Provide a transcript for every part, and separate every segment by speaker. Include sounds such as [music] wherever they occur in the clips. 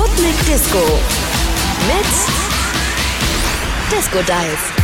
Speaker 1: Sputnik Disco. Mit Disco Dice.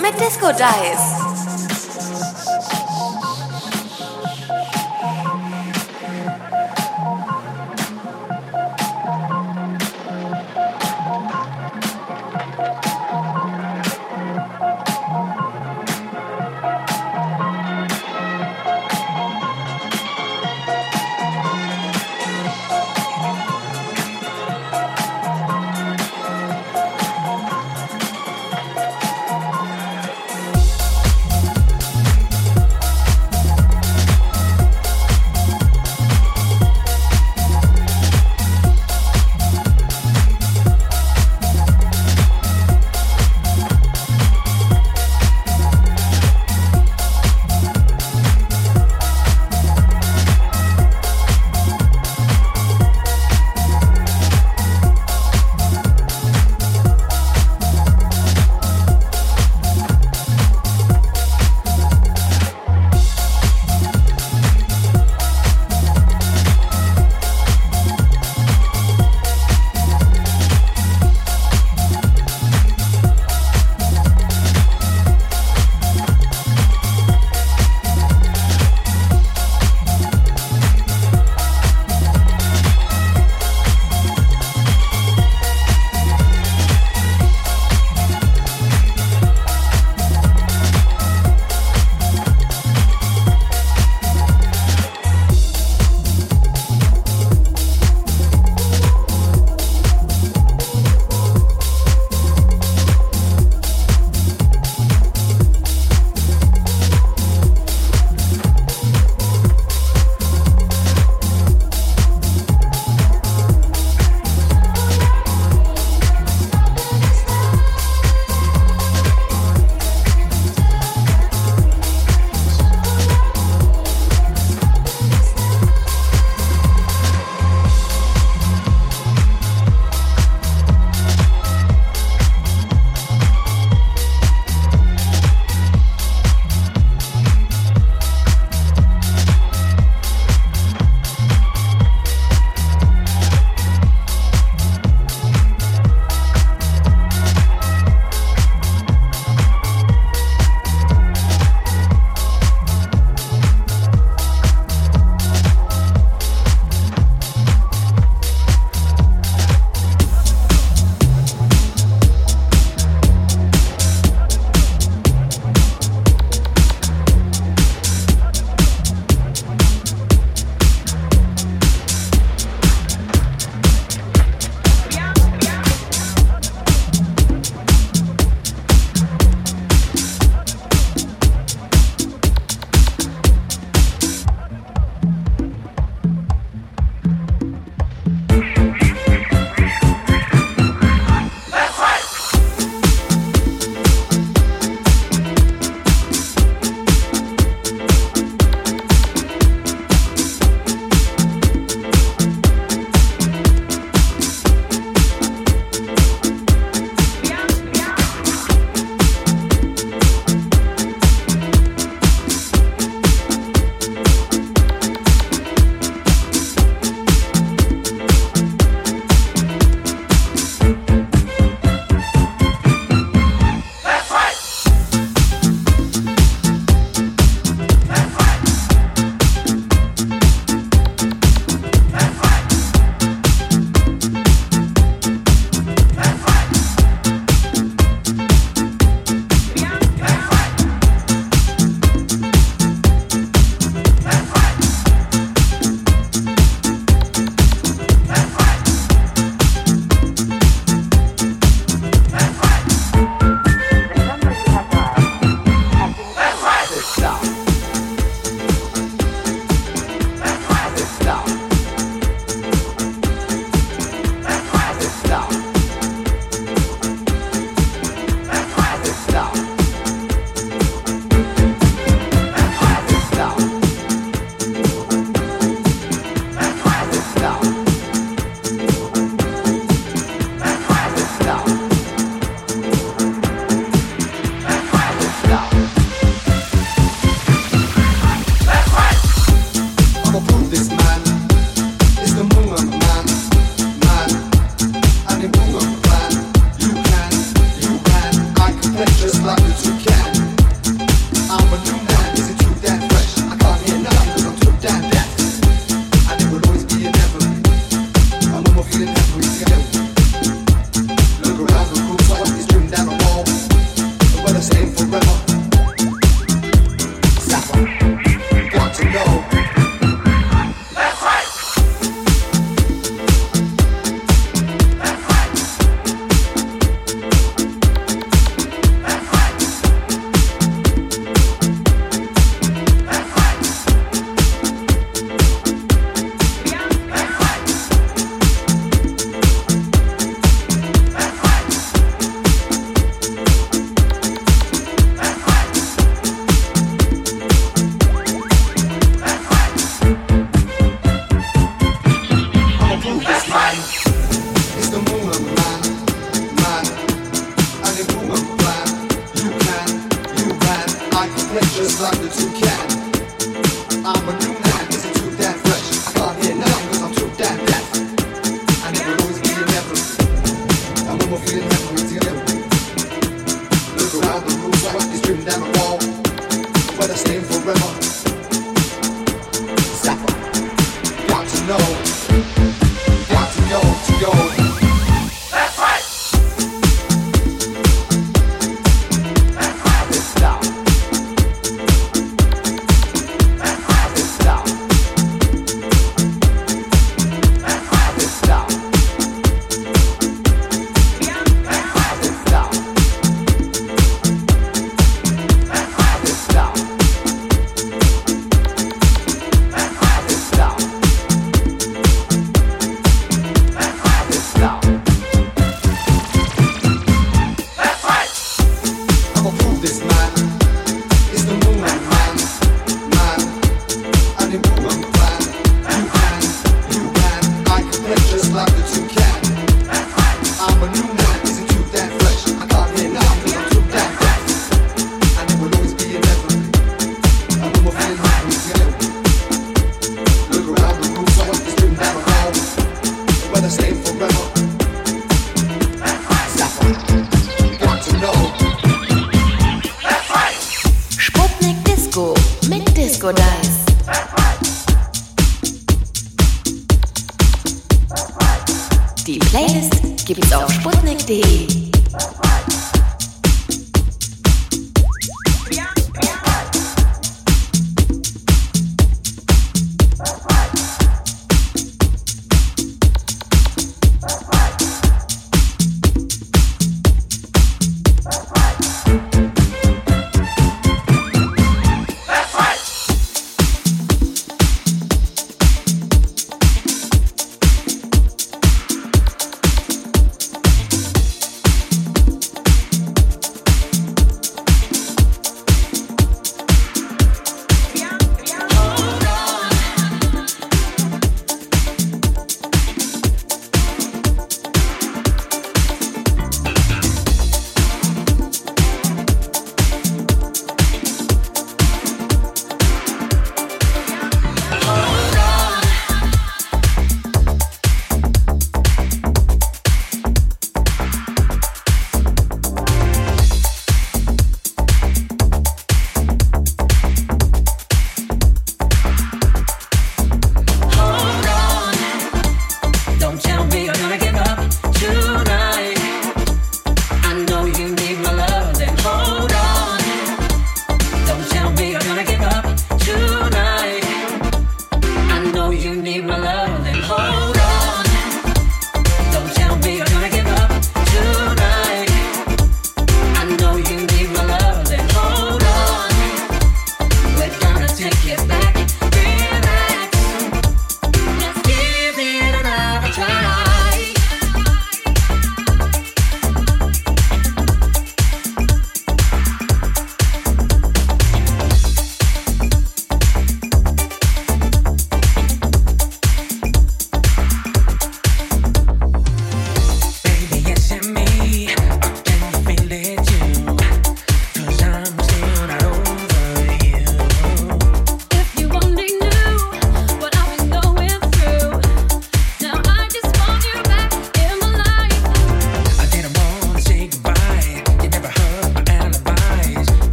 Speaker 2: Disco Disco Dice.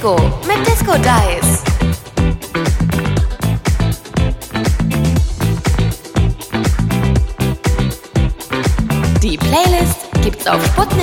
Speaker 3: Disco mit Disco Dice. Die Playlist gibt's auf sputnik.de.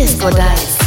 Speaker 2: Disco Dice.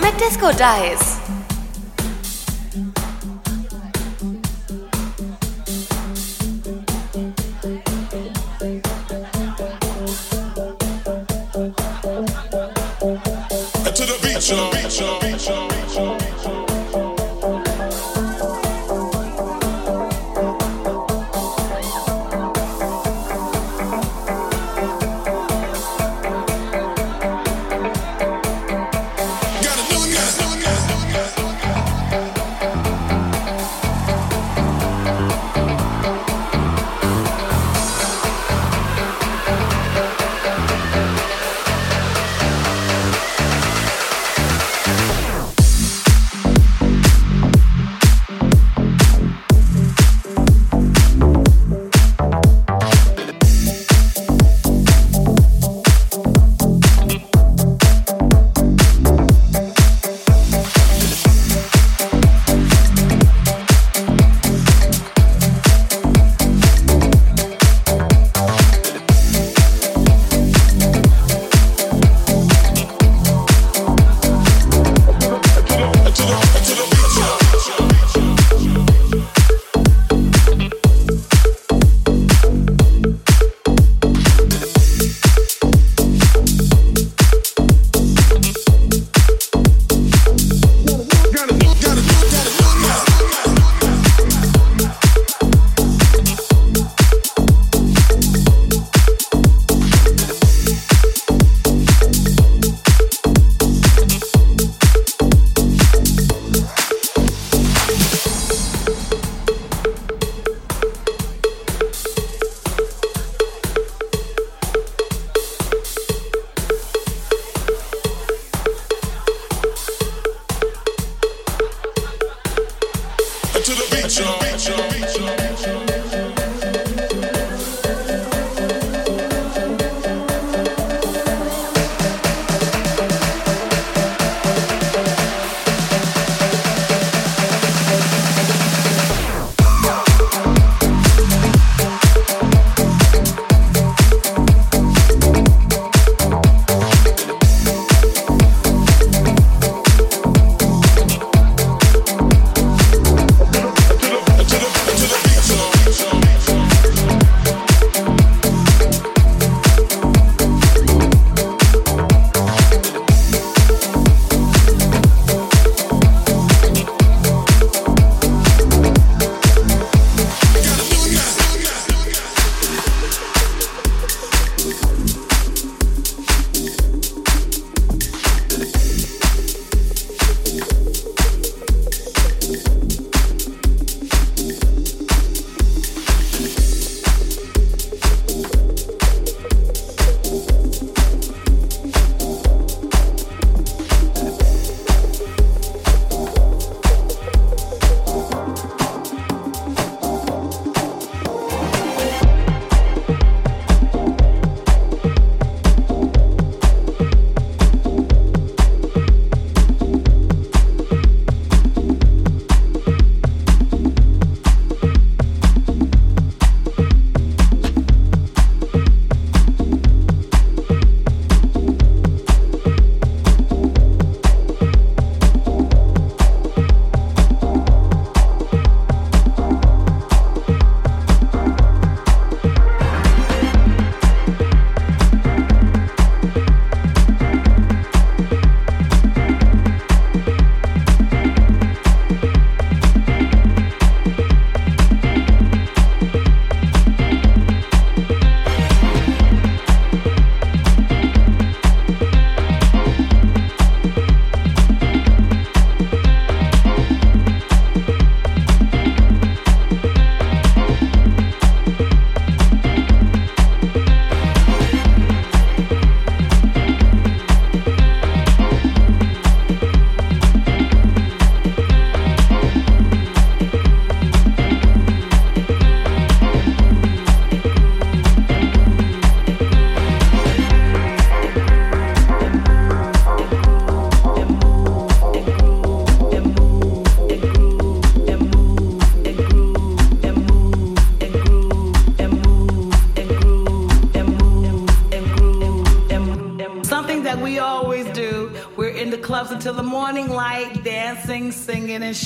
Speaker 4: My disco Disco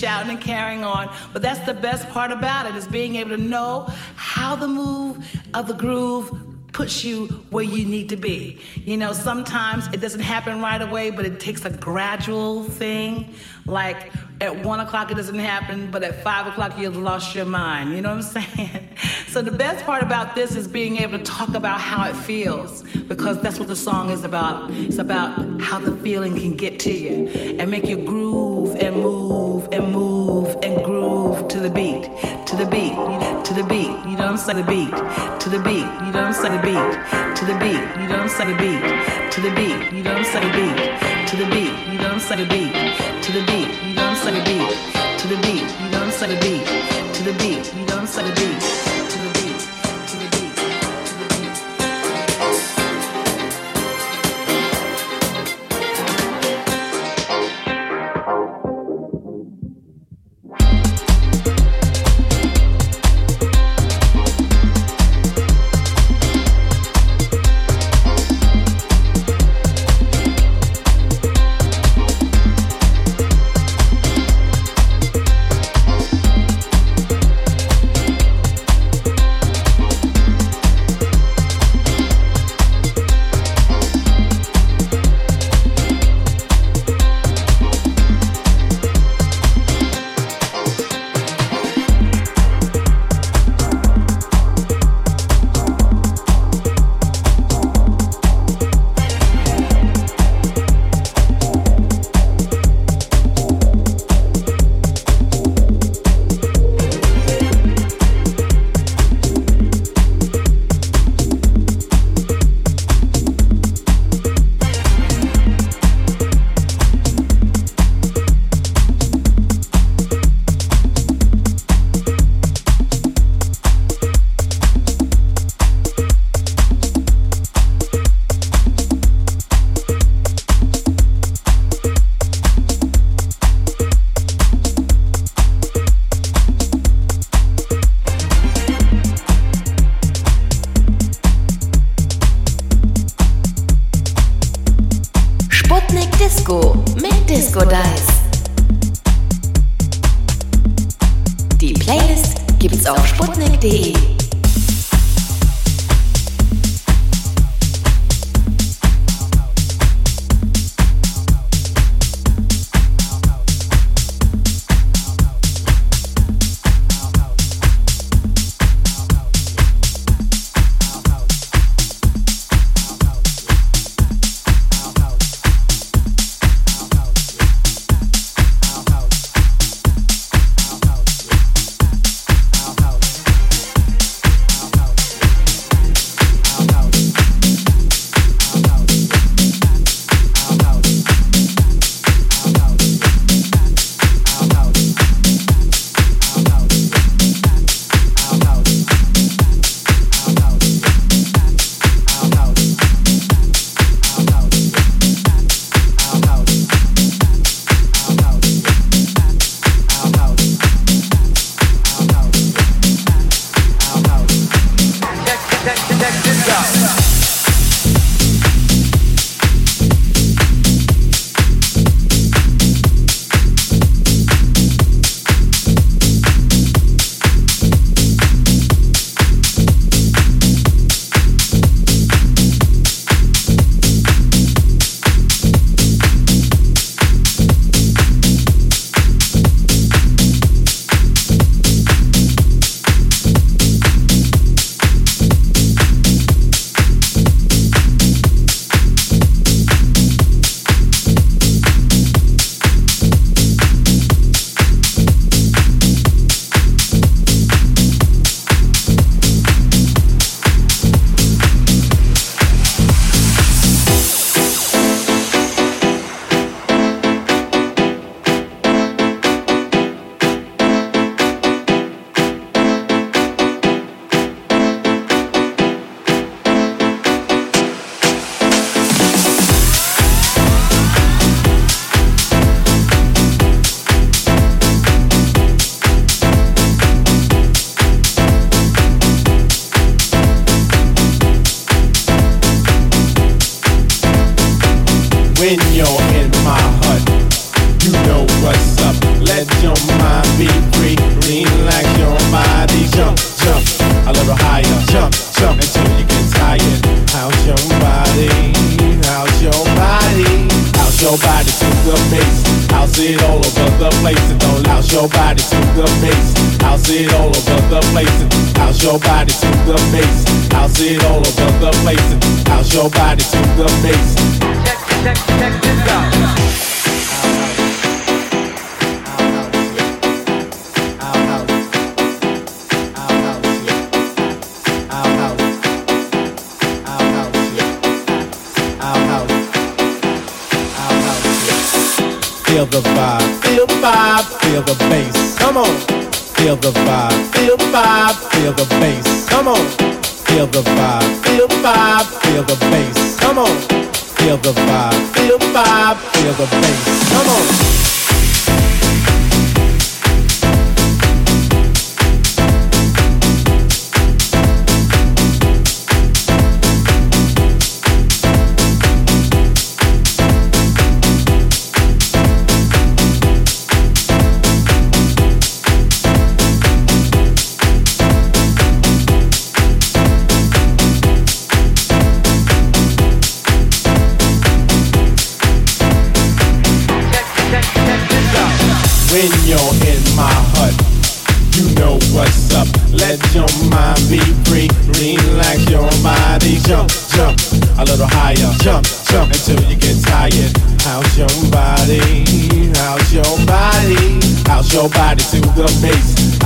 Speaker 4: shouting and carrying on. But that's the best part about it is being able to know how the move of the groove puts you where you need to be. You know, sometimes it doesn't happen right away, but it takes a gradual thing. Like at one o'clock it doesn't happen, but at five o'clock you've lost your mind. You know what I'm [laughs] saying? So the best part about this is being able to talk about how it feels, because that's what the song is about. It's about how the feeling can get to you and make you groove and move and move and groove to the beat, to the beat, to the beat. You know I'm saying? The beat, to the beat. You know I'm saying? The beat, to the beat. You know I'm saying? The beat, to the beat. You know I'm saying? The beat, to the beat. You know I'm saying? The beat, to the beat. You know I'm? The beat, to the beat. You know I'm saying? The beat,
Speaker 5: gibt's auf sputnik.de.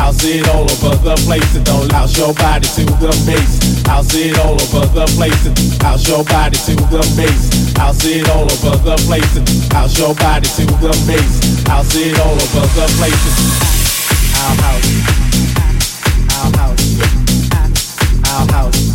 Speaker 5: House it all over the place and don't louse your body to the bass. House it all over the place and house your body to the bass. House it all over the place and house your body to the bass. House it all over the place and our house. Our house. House.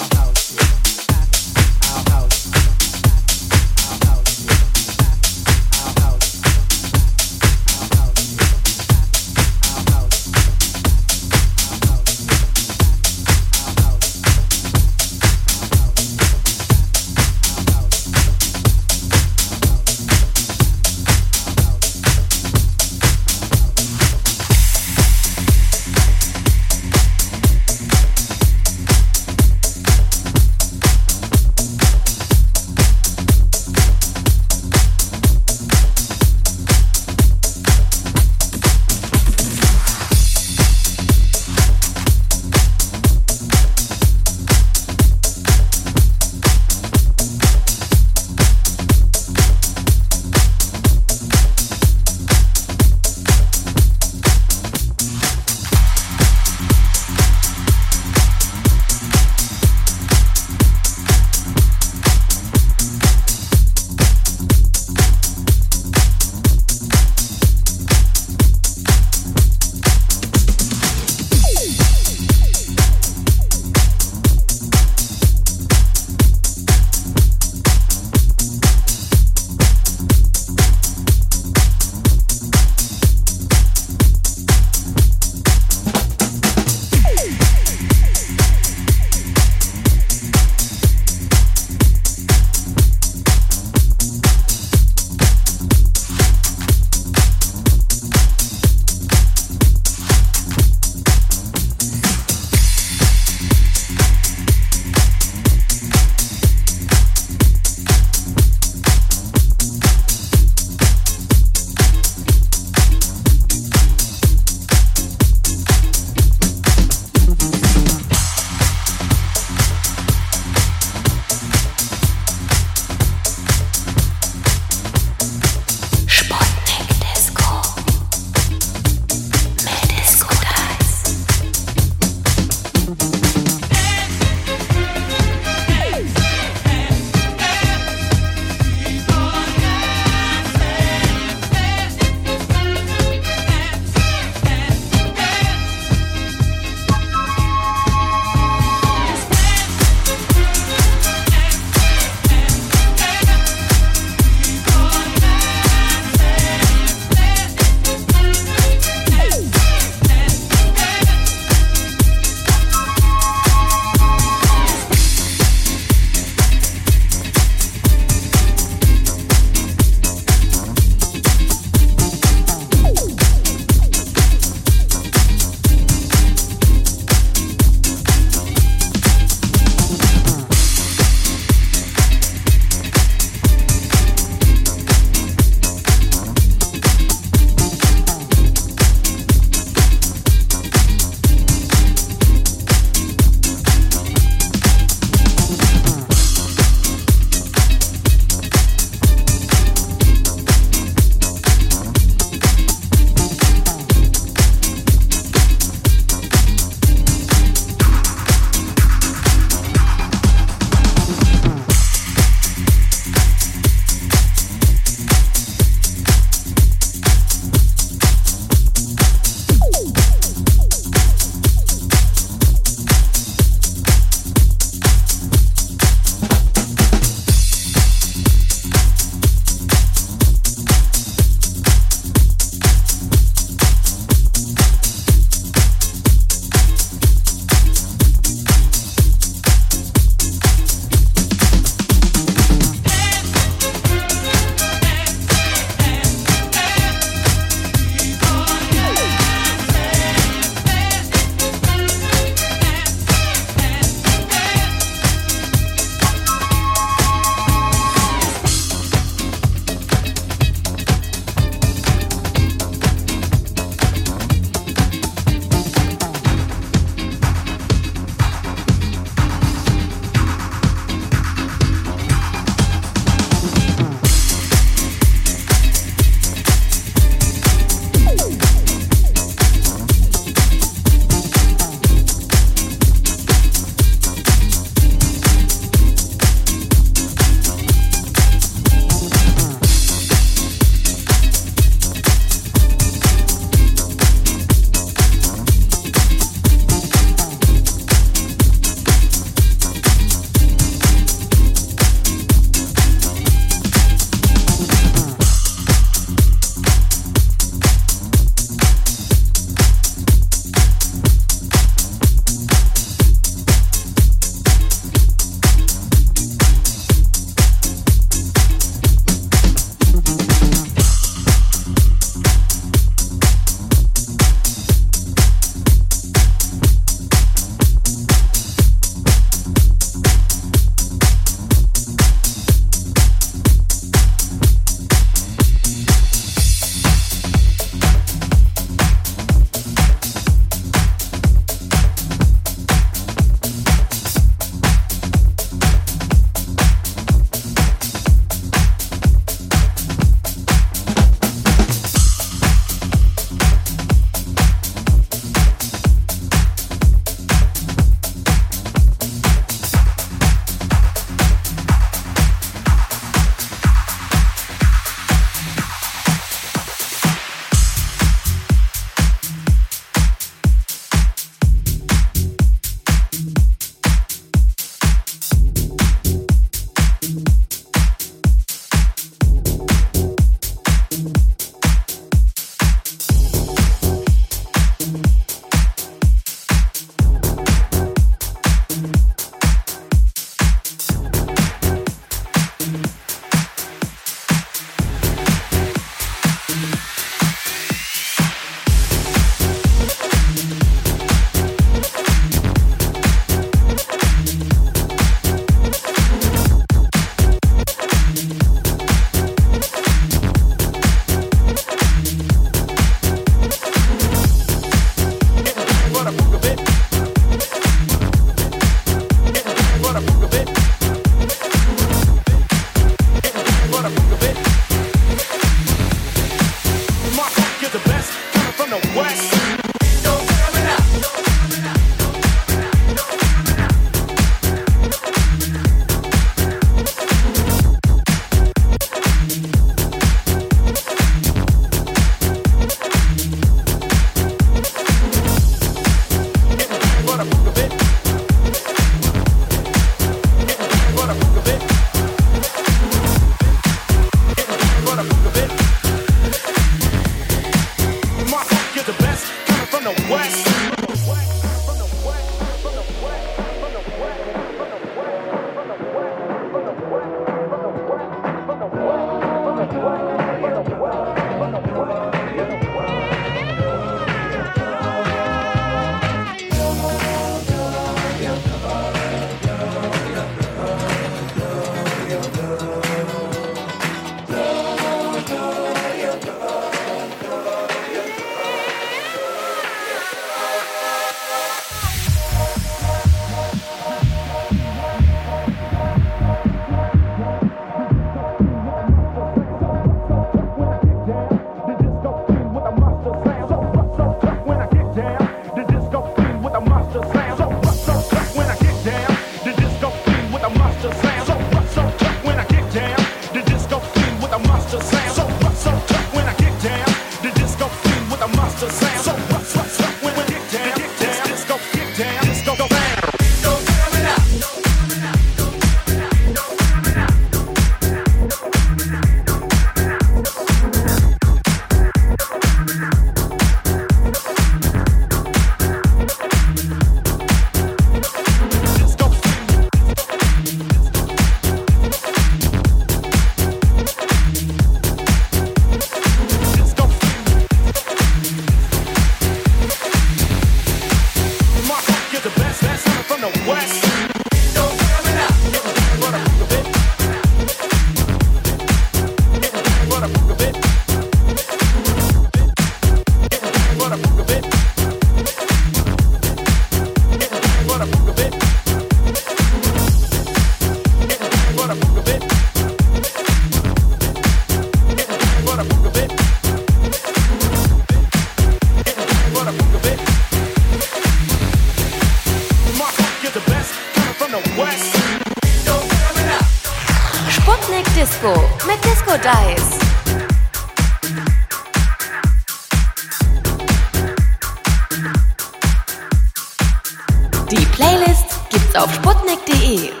Speaker 6: Gibt's auf sputnik.de.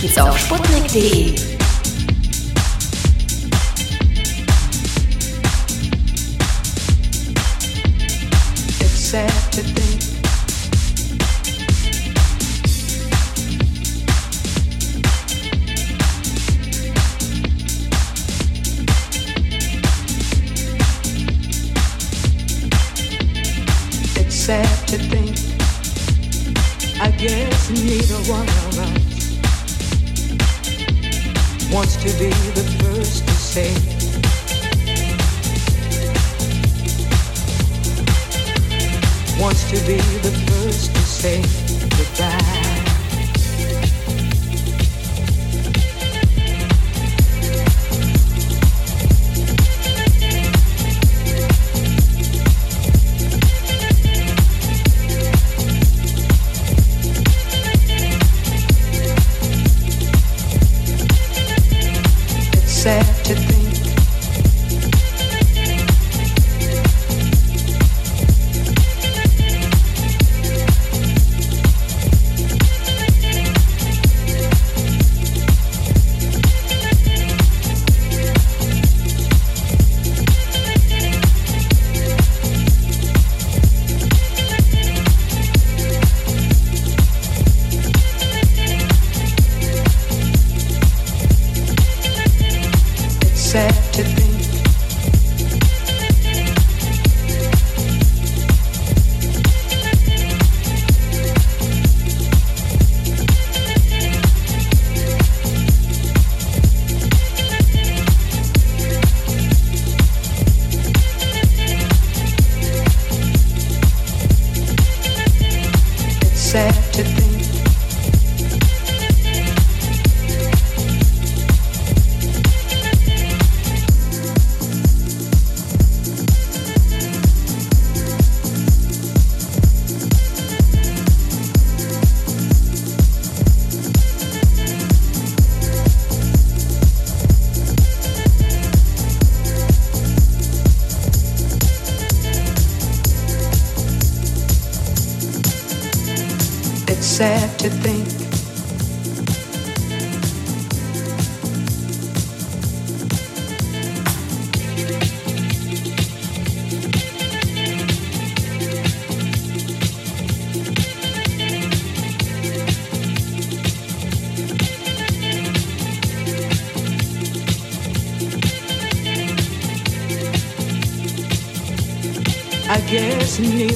Speaker 1: gibt's auf sputnik.de.
Speaker 7: It's sad to think It's sad to think I guess neither one of wants to be the first to say wants to be the first to say goodbye.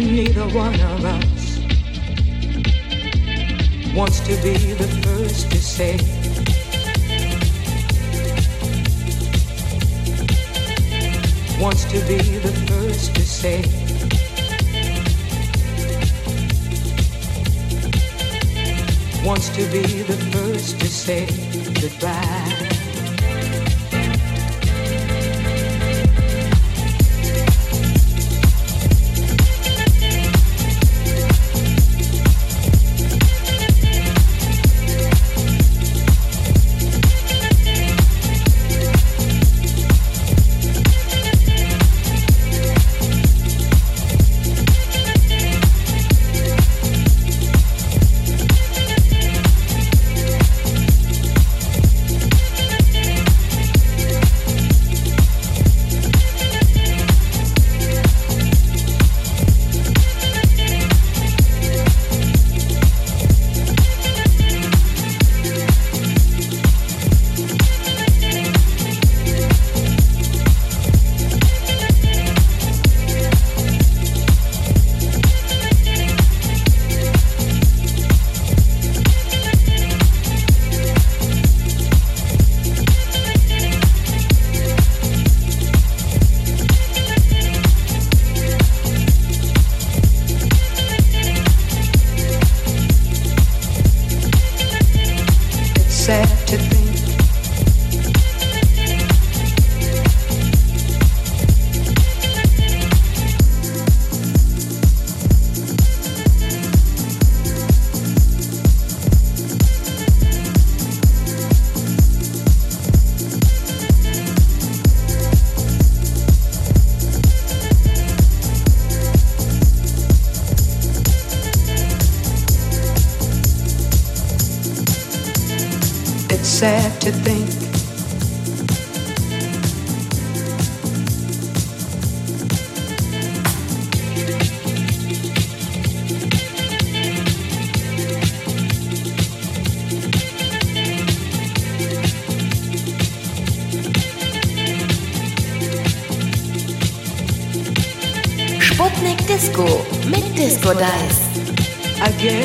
Speaker 7: neither one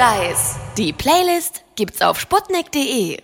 Speaker 2: Dice. Die Playlist gibt's auf sputnik.de.